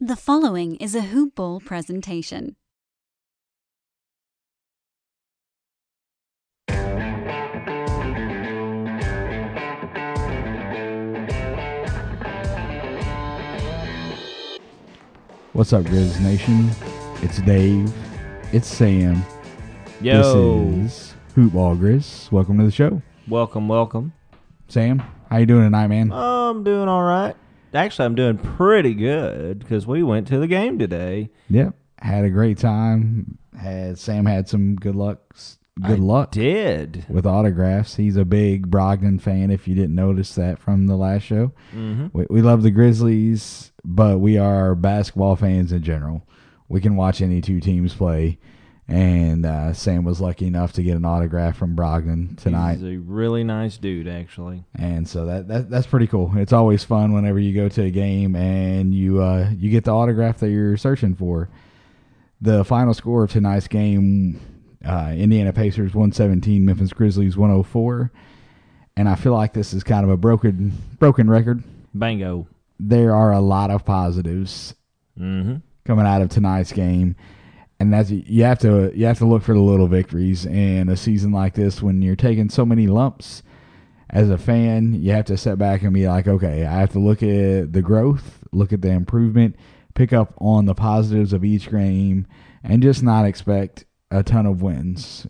The following is a Hoop Ball presentation. What's up, Grizz Nation? It's Dave. It's Sam. Yo, This is Hoop Ball Grizz. Welcome to the show. welcome, welcome. Sam, how you doing tonight, man? I'm doing all right. Actually, I'm doing pretty good because we went to the game today. Yep. Had a great time. Had Sam had some good luck. Good I luck Did. with autographs. He's a big Brogdon fan. If you didn't notice that from the last show, Mm-hmm. we, we love the Grizzlies, but we are basketball fans in general. We can watch any two teams play. And uh, Sam was lucky enough to get an autograph from Brogdon tonight. He's a really nice dude, actually. and so that, that that's pretty cool. It's always fun whenever you go to a game and you uh, you get the autograph that you're searching for. The final score of tonight's game: uh, Indiana Pacers 117, Memphis Grizzlies 104. And I feel like this is kind of a broken broken record. Bango. There are a lot of positives Mm-hmm. coming out of tonight's game. And that's you have to you have to look for the little victories in a season like this when you're taking so many lumps. As a fan, you have to sit back and be like, okay, I have to look at the growth, look at the improvement, pick up on the positives of each game, and just not expect a ton of wins.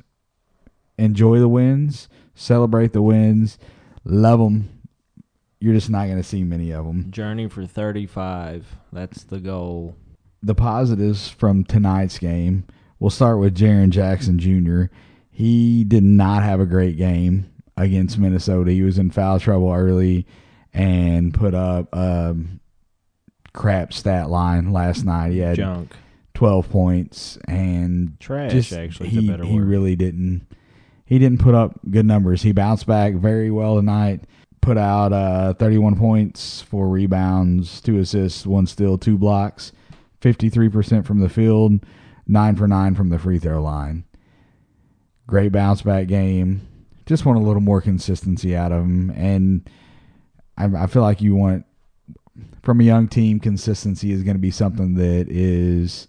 Enjoy the wins, celebrate the wins, love them. You're just not going to see many of them. Journey for 35. That's the goal. The positives from tonight's game. We'll start with Jaren Jackson Jr. He did not have a great game against Minnesota. He was in foul trouble early and put up a crap stat line last night. He had Junk. 12 points and Trash, just actually, he he really didn't he didn't put up good numbers. He bounced back very well tonight. Put out uh, 31 points, four rebounds, two assists, one steal, two blocks, 53% from the field, nine for nine from the free throw line. Great bounce back game. Just want a little more consistency out of him, and I, I feel like you want from a young team consistency is going to be something that is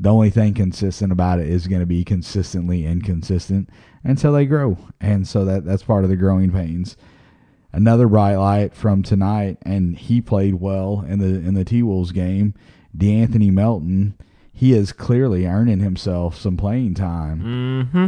the only thing consistent about it is going to be consistently inconsistent until they grow. And so that that's part of the growing pains. Another bright light from tonight, and he played well in the in the T Wolves game. De'Anthony Melton, he is clearly earning himself some playing time. Mm-hmm.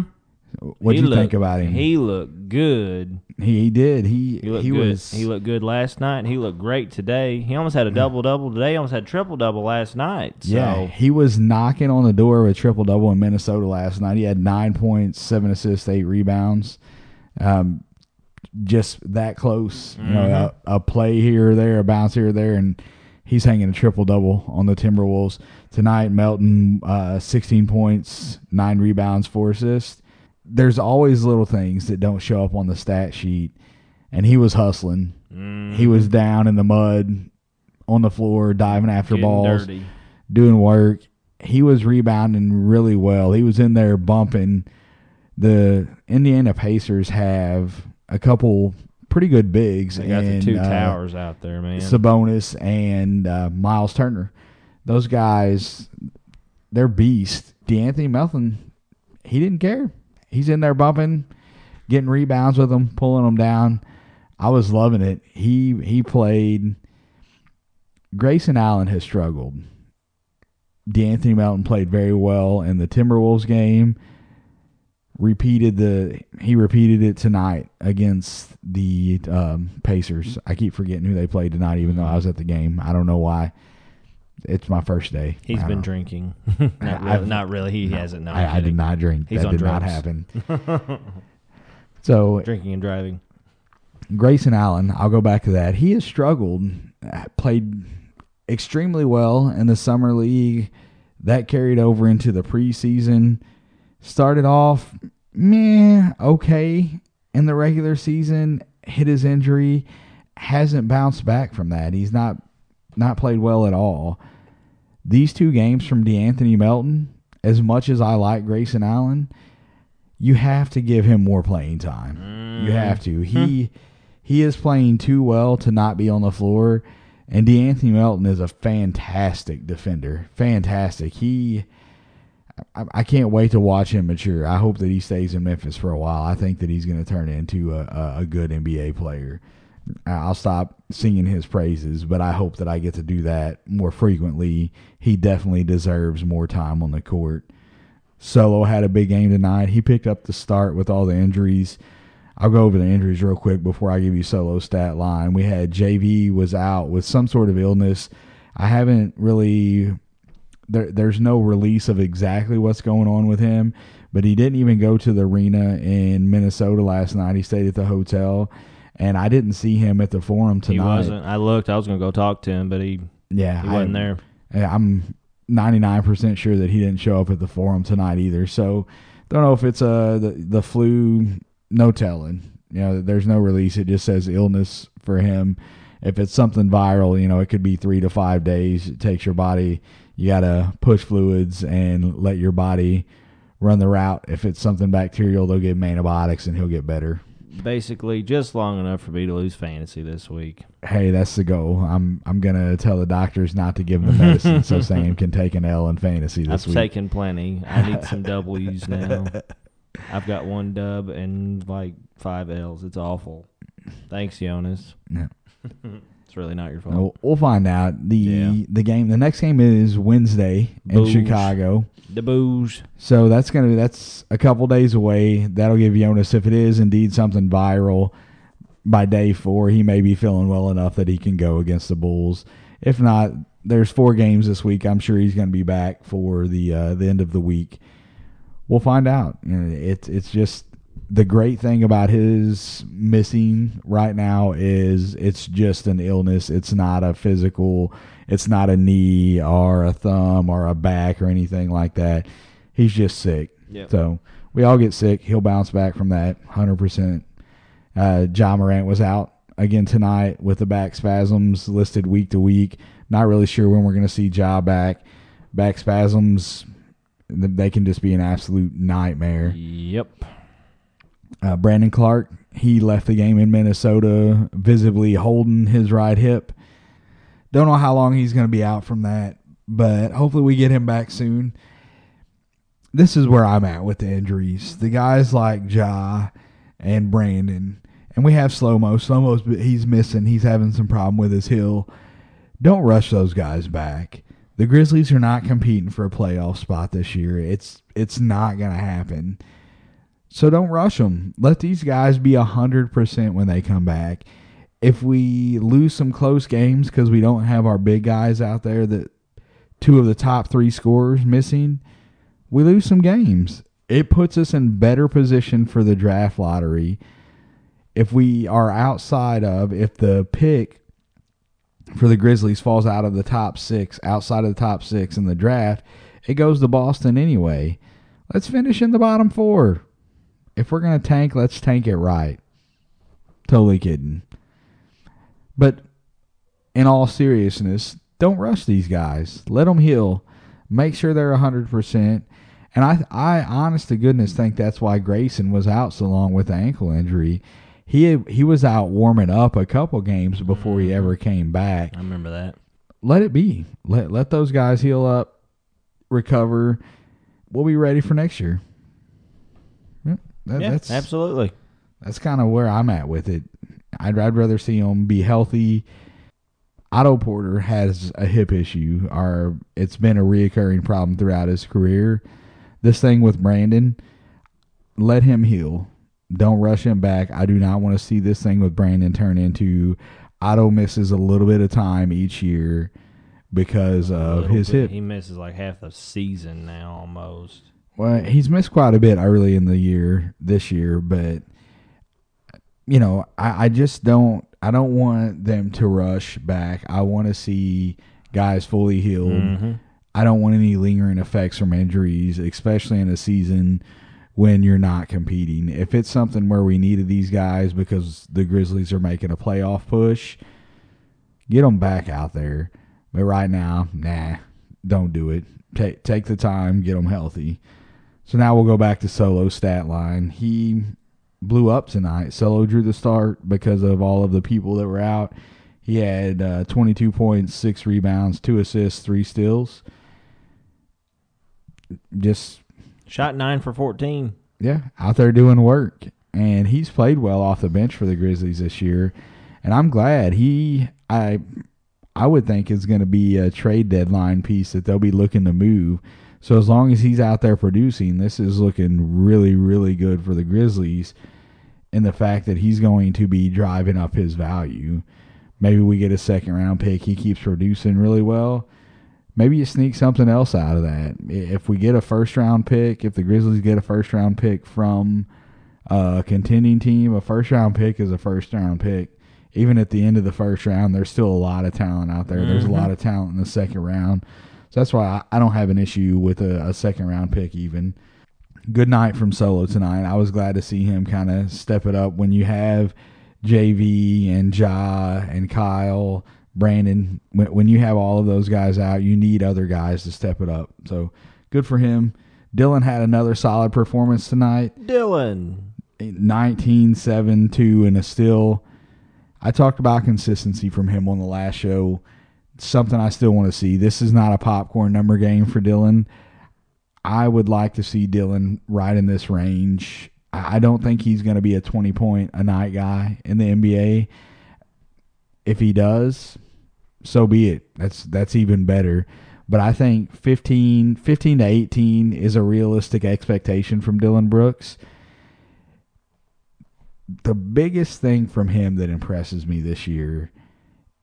What do you think about him? He looked good. he, he did. He He looked he good. was He looked good last night. and He looked great today. He almost had a double double today. Almost had triple double last night. So Yeah, he was knocking on the door with triple double in Minnesota last night. He had nine points, seven assists, eight rebounds. Um, just that close, you know, a, a play here or there, a bounce here or there, and he's hanging a triple double on the Timberwolves tonight. Melton, uh, sixteen points, nine rebounds, four assists. There's always little things that don't show up on the stat sheet, and he was hustling. Mm, He was down in the mud, on the floor, diving after getting balls dirty. doing work. He was rebounding really well. He was in there bumping. The Indiana Pacers have a couple pretty good bigs. They got the two uh, towers out there, man. Sabonis and uh, Myles Turner. Those guys, they're beasts. De'Anthony Melton, he didn't care. He's in there bumping, getting rebounds with them, pulling them down. I was loving it. He he played. Grayson Allen has struggled. De'Anthony Melton played very well in the Timberwolves game. Repeated the he repeated it tonight against the um, Pacers. I keep forgetting who they played tonight, even though I was at the game. I don't know why. It's my first day. He's been don't- drinking. not, really, not really. He hasn't. No, I, I did not drink. He's that on did not drugs. happen. so Drinking and driving. Grayson Allen, I'll go back to that. He has struggled, uh, played extremely well in the summer league. That carried over into the preseason. Started off meh, okay in the regular season. Hit his injury, hasn't bounced back from that. He's not not played well at all. These two games from De'Anthony Melton, as much as I like Grayson Allen, you have to give him more playing time. You mm. have to. He hmm. he is playing too well to not be on the floor, And De'Anthony Melton is a fantastic defender. Fantastic. He I, I can't wait to watch him mature. I hope that he stays in Memphis for a while. I think that he's going to turn into a, a, good NBA player. I'll stop singing his praises, but I hope that I get to do that more frequently. He definitely deserves more time on the court. Solo had a big game tonight. He picked up the start with all the injuries. I'll go over the injuries real quick before I give you Solo stat line. We had JV was out with some sort of illness. I haven't really there, there's no release of exactly what's going on with him, but he didn't even go to the arena in Minnesota last night. He stayed at the hotel, and I didn't see him at the forum tonight. He wasn't. I looked. I was going to go talk to him, but he yeah he wasn't I, there. I'm 99% sure that he didn't show up at the forum tonight either. So don't know if it's uh the the flu. No telling. You know, there's no release. It just says illness for him. If it's something viral, you know, it could be three to five days. It takes your body you got to push fluids and let your body run the route. If it's something bacterial, they'll give him antibiotics and he'll get better. Basically, just long enough for me to lose fantasy this week. Hey, that's the goal. I'm I'm gonna tell the doctors not to give him the medicine so Sam can take an L in fantasy this week. I've taken plenty. I need some W's now. I've got one dub and like five L's. It's awful. Thanks, Jonas. Yeah. It's really not your fault. We'll, we'll find out. The Yeah. the game the next game is Wednesday in. Chicago. The booze. So that's gonna be that's a couple days away. That'll give Jonas if it is indeed something viral by day four, he may be feeling well enough that he can go against the Bulls. If not, there's four games this week. I'm sure he's gonna be back for the uh, the end of the week. We'll find out. You know, it's it's just the great thing about his missing right now is it's just an illness. It's not a physical. It's not a knee or a thumb or a back or anything like that. He's just sick. So we all get sick. He'll bounce back from that 100%. Uh, Ja Morant was out again tonight with the back spasms listed week to week. Not really sure when we're going to see Ja back. Back spasms, they can just be an absolute nightmare. Yep. Uh, Brandon Clarke, he left the game in Minnesota visibly holding his right hip. Don't know how long he's going to be out from that, but hopefully we get him back soon. This is where I'm at with the injuries. The guys like Ja and Brandon, and we have slow mo. Slow mo's he's missing. He's having some problem with his heel. Don't rush those guys back. The Grizzlies are not competing for a playoff spot this year. It's it's not going to happen. So don't rush them. Let these guys be 100% when they come back. If we lose some close games because we don't have our big guys out there, that two of the top three scorers missing, we lose some games. It puts us in better position for the draft lottery. If we are outside of, if the pick for the Grizzlies falls out of the top six, outside of the top six in the draft, it goes to Boston anyway. Let's finish in the bottom four if we're going to tank, let's tank it right. Totally kidding. But in all seriousness, don't rush these guys. Let them heal. Make sure they're 100%. And I, I honest to goodness, think that's why Grayson was out so long with the ankle injury. He he was out warming up a couple games before he mm-hmm. ever came back. I remember that. Let it be. Let let those guys heal up, recover. We'll be ready for next year. That- yeah, that's absolutely. that's kind of where I'm at with it. I'd, I'd rather see him be healthy. Otto Porter has a hip issue, or it's been a reoccurring problem throughout his career. This thing with Brandon, let him heal. Don't rush him back. I do not want to see this thing with Brandon turn into Otto misses a little bit of time each year because of his bit. hip. He misses like half the season now, almost. Well, he's missed quite a bit early in the year this year, but you know, I, I just don't I don't want them to rush back. I want to see guys fully healed. Mhm. I don't want any lingering effects from injuries, especially in a season when you're not competing. If it's something where we needed these guys because the Grizzlies are making a playoff push, get them back out there. But right now, nah, don't do it. Take take the time, get them healthy. So now we'll go back to Solo stat line. He blew up tonight. Solo drew the start because of all of the people that were out. He had uh, 22 points, six rebounds, two assists, three steals. Just Shot nine for 14. yeah, out there doing work. And he's played well off the bench for the Grizzlies this year. And I'm glad he I I would think is going to be a trade deadline piece that they'll be looking to move. So as long as he's out there producing, this is looking really really good for the Grizzlies And the fact that he's going to be driving up his value. Maybe we get a second round pick. He keeps producing really well maybe you sneak something else out of that. If we get a first round pick, if the Grizzlies get a first round pick from a contending team, a first round pick is a first round pick. Even at the end of the first round, there's still a lot of talent out there. There's a mm-hmm. lot of talent in the second round. So that's why I, I don't have an issue with a, a second round pick, even. Good night from Solo tonight. I was glad to see him kind of step it up when you have JV and Ja and Kyle Brandon, when, when you have all of those guys out, you need other guys to step it up. So good for him. Dillon had another solid performance tonight. Dillon. 19 7 2 and a still. I talked about consistency from him on the last show. Something I still want to see. This is not a popcorn number game for Dillon. I would like to see Dillon right in this range. I don't think he's going to be a 20 point a night guy in the NBA if he does, so be it. That's that's even better. But I think 15, 15 to 18 is a realistic expectation from Dillon Brooks. The biggest thing from him that impresses me this year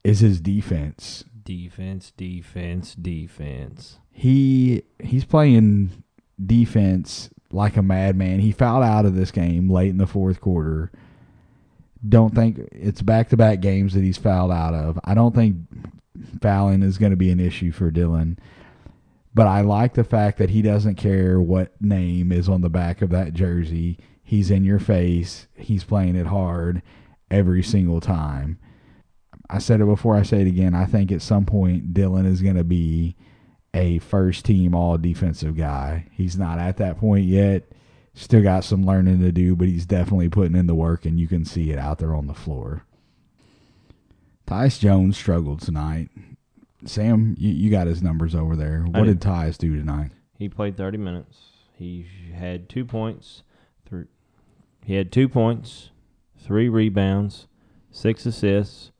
is his defense. Defense, defense, defense. He he's playing defense like a madman. He fouled out of this game late in the fourth quarter don't think it's back to back games that he's fouled out of. I don't think fouling is going to be an issue for Dillon. But I like the fact that he doesn't care what name is on the back of that jersey. He's in your face. He's playing it hard every single time. I said it before, I say it again. I think at some point Dillon is going to be a first team all defensive guy. He's not at that point yet. Still got some learning to do, but he's definitely putting in the work, and you can see it out there on the floor. Tyus Jones struggled tonight. Sam, you, you got his numbers over there. What did did. Tyus do tonight? He played 30 minutes. He had two points. Three, he had two points, three rebounds, six assists,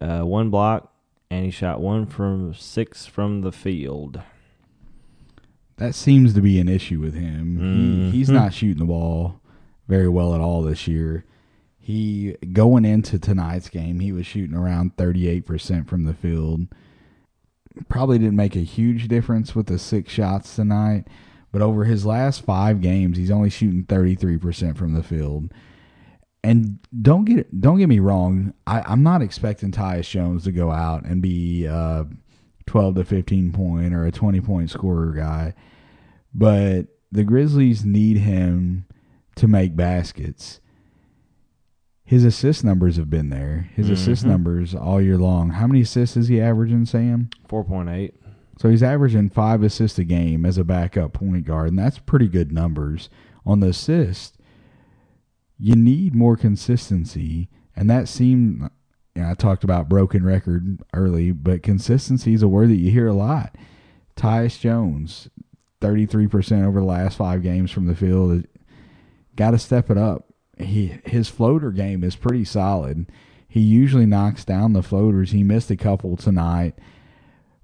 uh, one block, and he shot one from six from the field. That seems to be an issue with him. He, he's not shooting the ball very well at all this year. He going into tonight's game, he was shooting around 38% from the field. Probably didn't make a huge difference with the six shots tonight, but over his last 5 games, he's only shooting 33% from the field. And don't get don't get me wrong, I, I'm not expecting Tyus Jones to go out and be uh, 12 to 15 point or a 20 point scorer guy. But the Grizzlies need him to make baskets. His assist numbers have been there. His assist Mhm. numbers all year long. How many assists is he averaging, Sam? 4.8. So he's averaging five assists a game as a backup point guard, and that's pretty good numbers. On the assist, you need more consistency, and that seemed. You know, I talked about broken record early, but consistency is a word that you hear a lot. Tyus Jones, thirty three percent over the last five games from the field. Got to step it up. He his floater game is pretty solid. He usually knocks down the floaters. He missed a couple tonight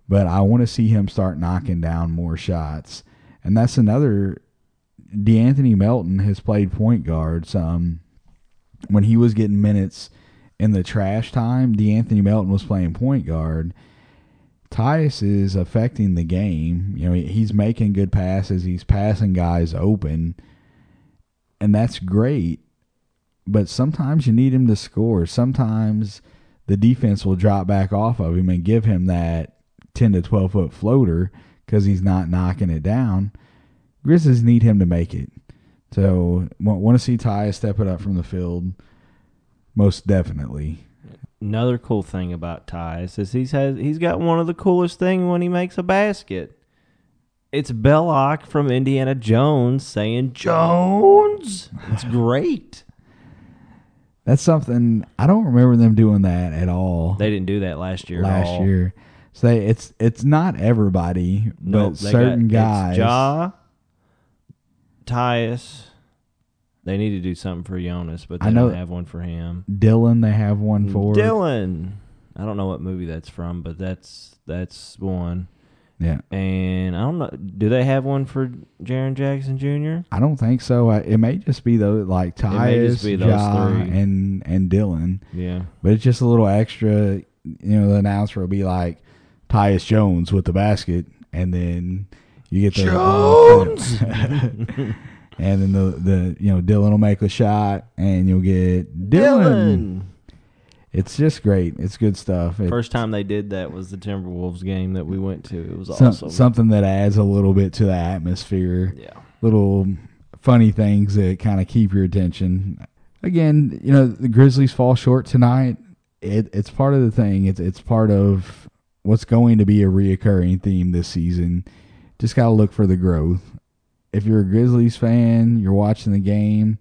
but I want to see him start knocking down more shots. And that's another. De'Anthony Melton has played point guard some. When he was getting minutes in the trash time, De'Anthony Melton was playing point guard. Tyus is affecting the game. You know, he's making good passes. He's passing guys open, and that's great. But sometimes you need him to score. Sometimes the defense will drop back off of him and give him that 10 to 12 foot floater because he's not knocking it down. Grizzlies need him to make it. So, want, want to see Ty step it up from the field? Most definitely. Another cool thing about Ty is he's has he's got one of the coolest thing when he makes a basket. It's Belloq from Indiana Jones saying Jones. It's great. That's something I don't remember them doing that at all They didn't do that last year. at last year. So they, it's it's not everybody, No, but certain guys. Ja, Tyus. They need to do something for Jonas, but they I know- don't have one for him. Dillon, they have one for. Dillon. I don't know what movie that's from, but that's that's one. Yeah, And I don't know. Do they have one for Jaren Jackson Jr.? I don't think so. I, it may just be those like Tyus, be those Ja, three. and and Dillon. Yeah. But it's just a little extra. You know, the announcer will be like Tyus Jones with the basket, and then you get the uh, Jones! and then the the you know Dillon will make a shot, and you'll get Dillon. It's just great. It's good stuff. It- First time they did that was the Timberwolves game that we went to. It was some- awesome. something that adds a little bit to the atmosphere. yeah. little funny things that kind of keep your attention. Again, you know, the Grizzlies fall short tonight. It, it's part of the thing. It's it's part of what's going to be a reoccurring theme this season. Just got to look for the growth. If you're a Grizzlies fan, you're watching the game,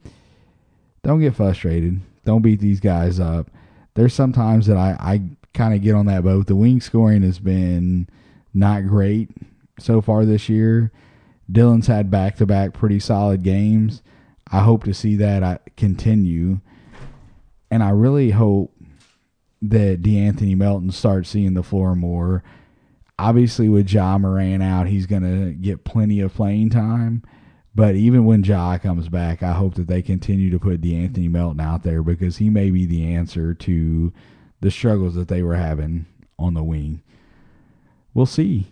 don't get frustrated. Don't beat these guys up. There's sometimes that I, I kind of get on that boat. The wing scoring has been not great so far this year. Dillon's had back to back pretty solid games. I hope to see that I continue. And I really hope that De'Anthony Melton starts seeing the floor more. Obviously, with Ja Morant out, he's going to get plenty of playing time. But even when Ja comes back, I hope that they continue to put De'Anthony Melton out there because he may be the answer to the struggles that they were having on the wing. We'll see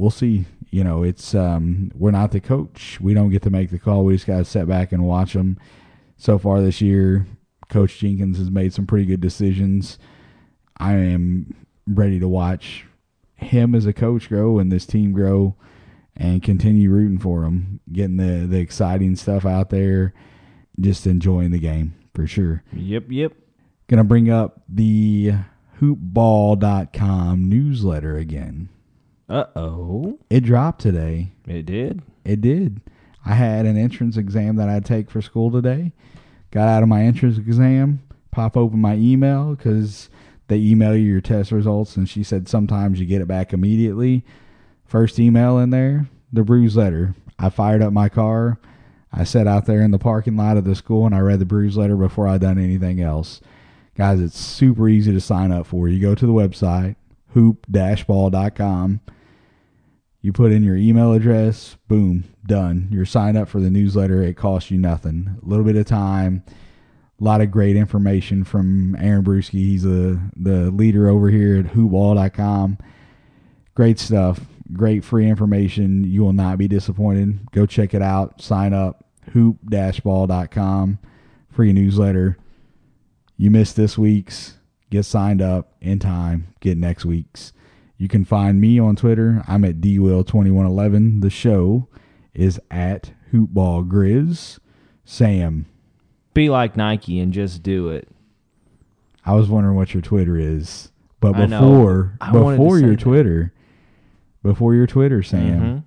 we'll see. You know, it's um, we're not the coach. We don't get to make the call. We just got to sit back and watch them. So far this year, Coach Jenkins has made some pretty good decisions. I am ready to watch him as a coach grow and this team grow, and continue rooting for him, getting the the exciting stuff out there, just enjoying the game for sure. Yep, yep. Gonna bring up the hoopball.com newsletter again. Uh oh. It dropped today. It did. It did. I had an entrance exam that I'd take for school today. Got out of my entrance exam, pop open my email because they email you your test results, and she said sometimes you get it back immediately. First email in there, the bruise letter. I fired up my car. I sat out there in the parking lot of the school and I read the bruise letter before I done anything else. Guys, it's super easy to sign up for. You go to the website, hoop-ball.com. You put in your email address, boom, done. You're signed up for the newsletter. It costs you nothing. A little bit of time, a lot of great information from Aaron Bruski. He's the the leader over here at hoopball.com. Great stuff. Great free information. You will not be disappointed. Go check it out. Sign up. Hoop-ball.com. Free newsletter. You missed this week's. Get signed up in time. Get next week's. You can find me on Twitter. I'm at dwill2111. The show is at hoopballgrizz. Sam, Be like Nike and just do it. I was wondering what your Twitter is, but I know. before I wanted to before say your that. Twitter, before your Twitter, Sam, Mhm.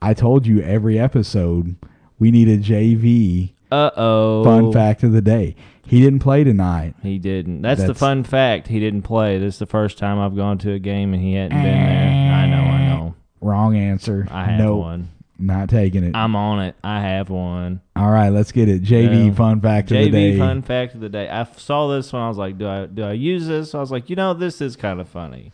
I told you every episode we need a JV Uh oh. fun fact of the day. He didn't play tonight. He didn't. That's, the That's- fun fact. He didn't play. This is the first time I've gone to a game and he hadn't been there. I know. I know. Wrong answer. I have one. Not taking it. I'm on it. I have one. All right, let's get it. JV Yeah. fun fact of the JV day. fun fact of the day. I saw this one. I was like, do I do I use this? I was like, you know, this is kind of funny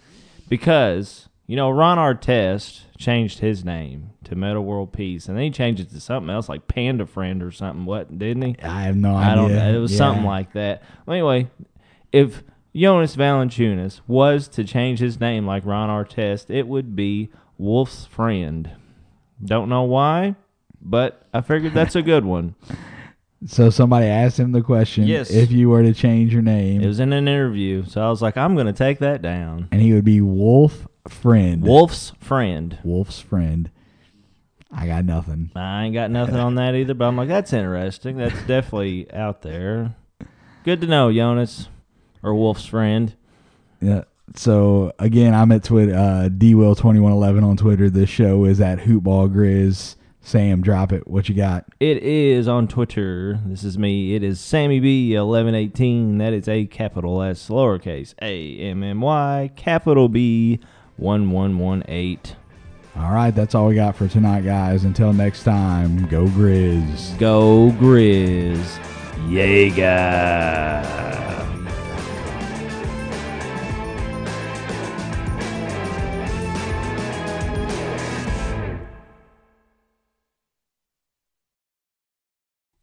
because you know Ron Artest changed his name to Metta World Peace, and then he changed it to something else like Panda Friend or something. What didn't he? I have no idea. I don't know. It was Yeah. something like that. Well, anyway, if Jonas Valanciunas was to change his name like Ron Artest, it would be Wolf's Friend. Don't know why, but I figured that's a good one. So somebody asked him the question Yes. if you were to change your name, It was in an interview, so I was like, I'm going to take that down. and he would be Wolf Friend. Wolf's Friend. Wolf's friend. I got nothing. I ain't got nothing on that either, but I'm like, that's interesting. That's definitely out there. Good to know, Jonas, or Wolf's Friend. Yeah. So again, I'm at Twitter, uh, dwill2111 on Twitter. This show is at hoopballgrizz. Sam, drop it. What you got? It is on Twitter. This is me. It is Sammy B eleven eighteen. That is a capital S lowercase A M M Y capital B one one one eight. All right, that's all we got for tonight, guys. Until next time, go Grizz. Go Grizz. Jaeger.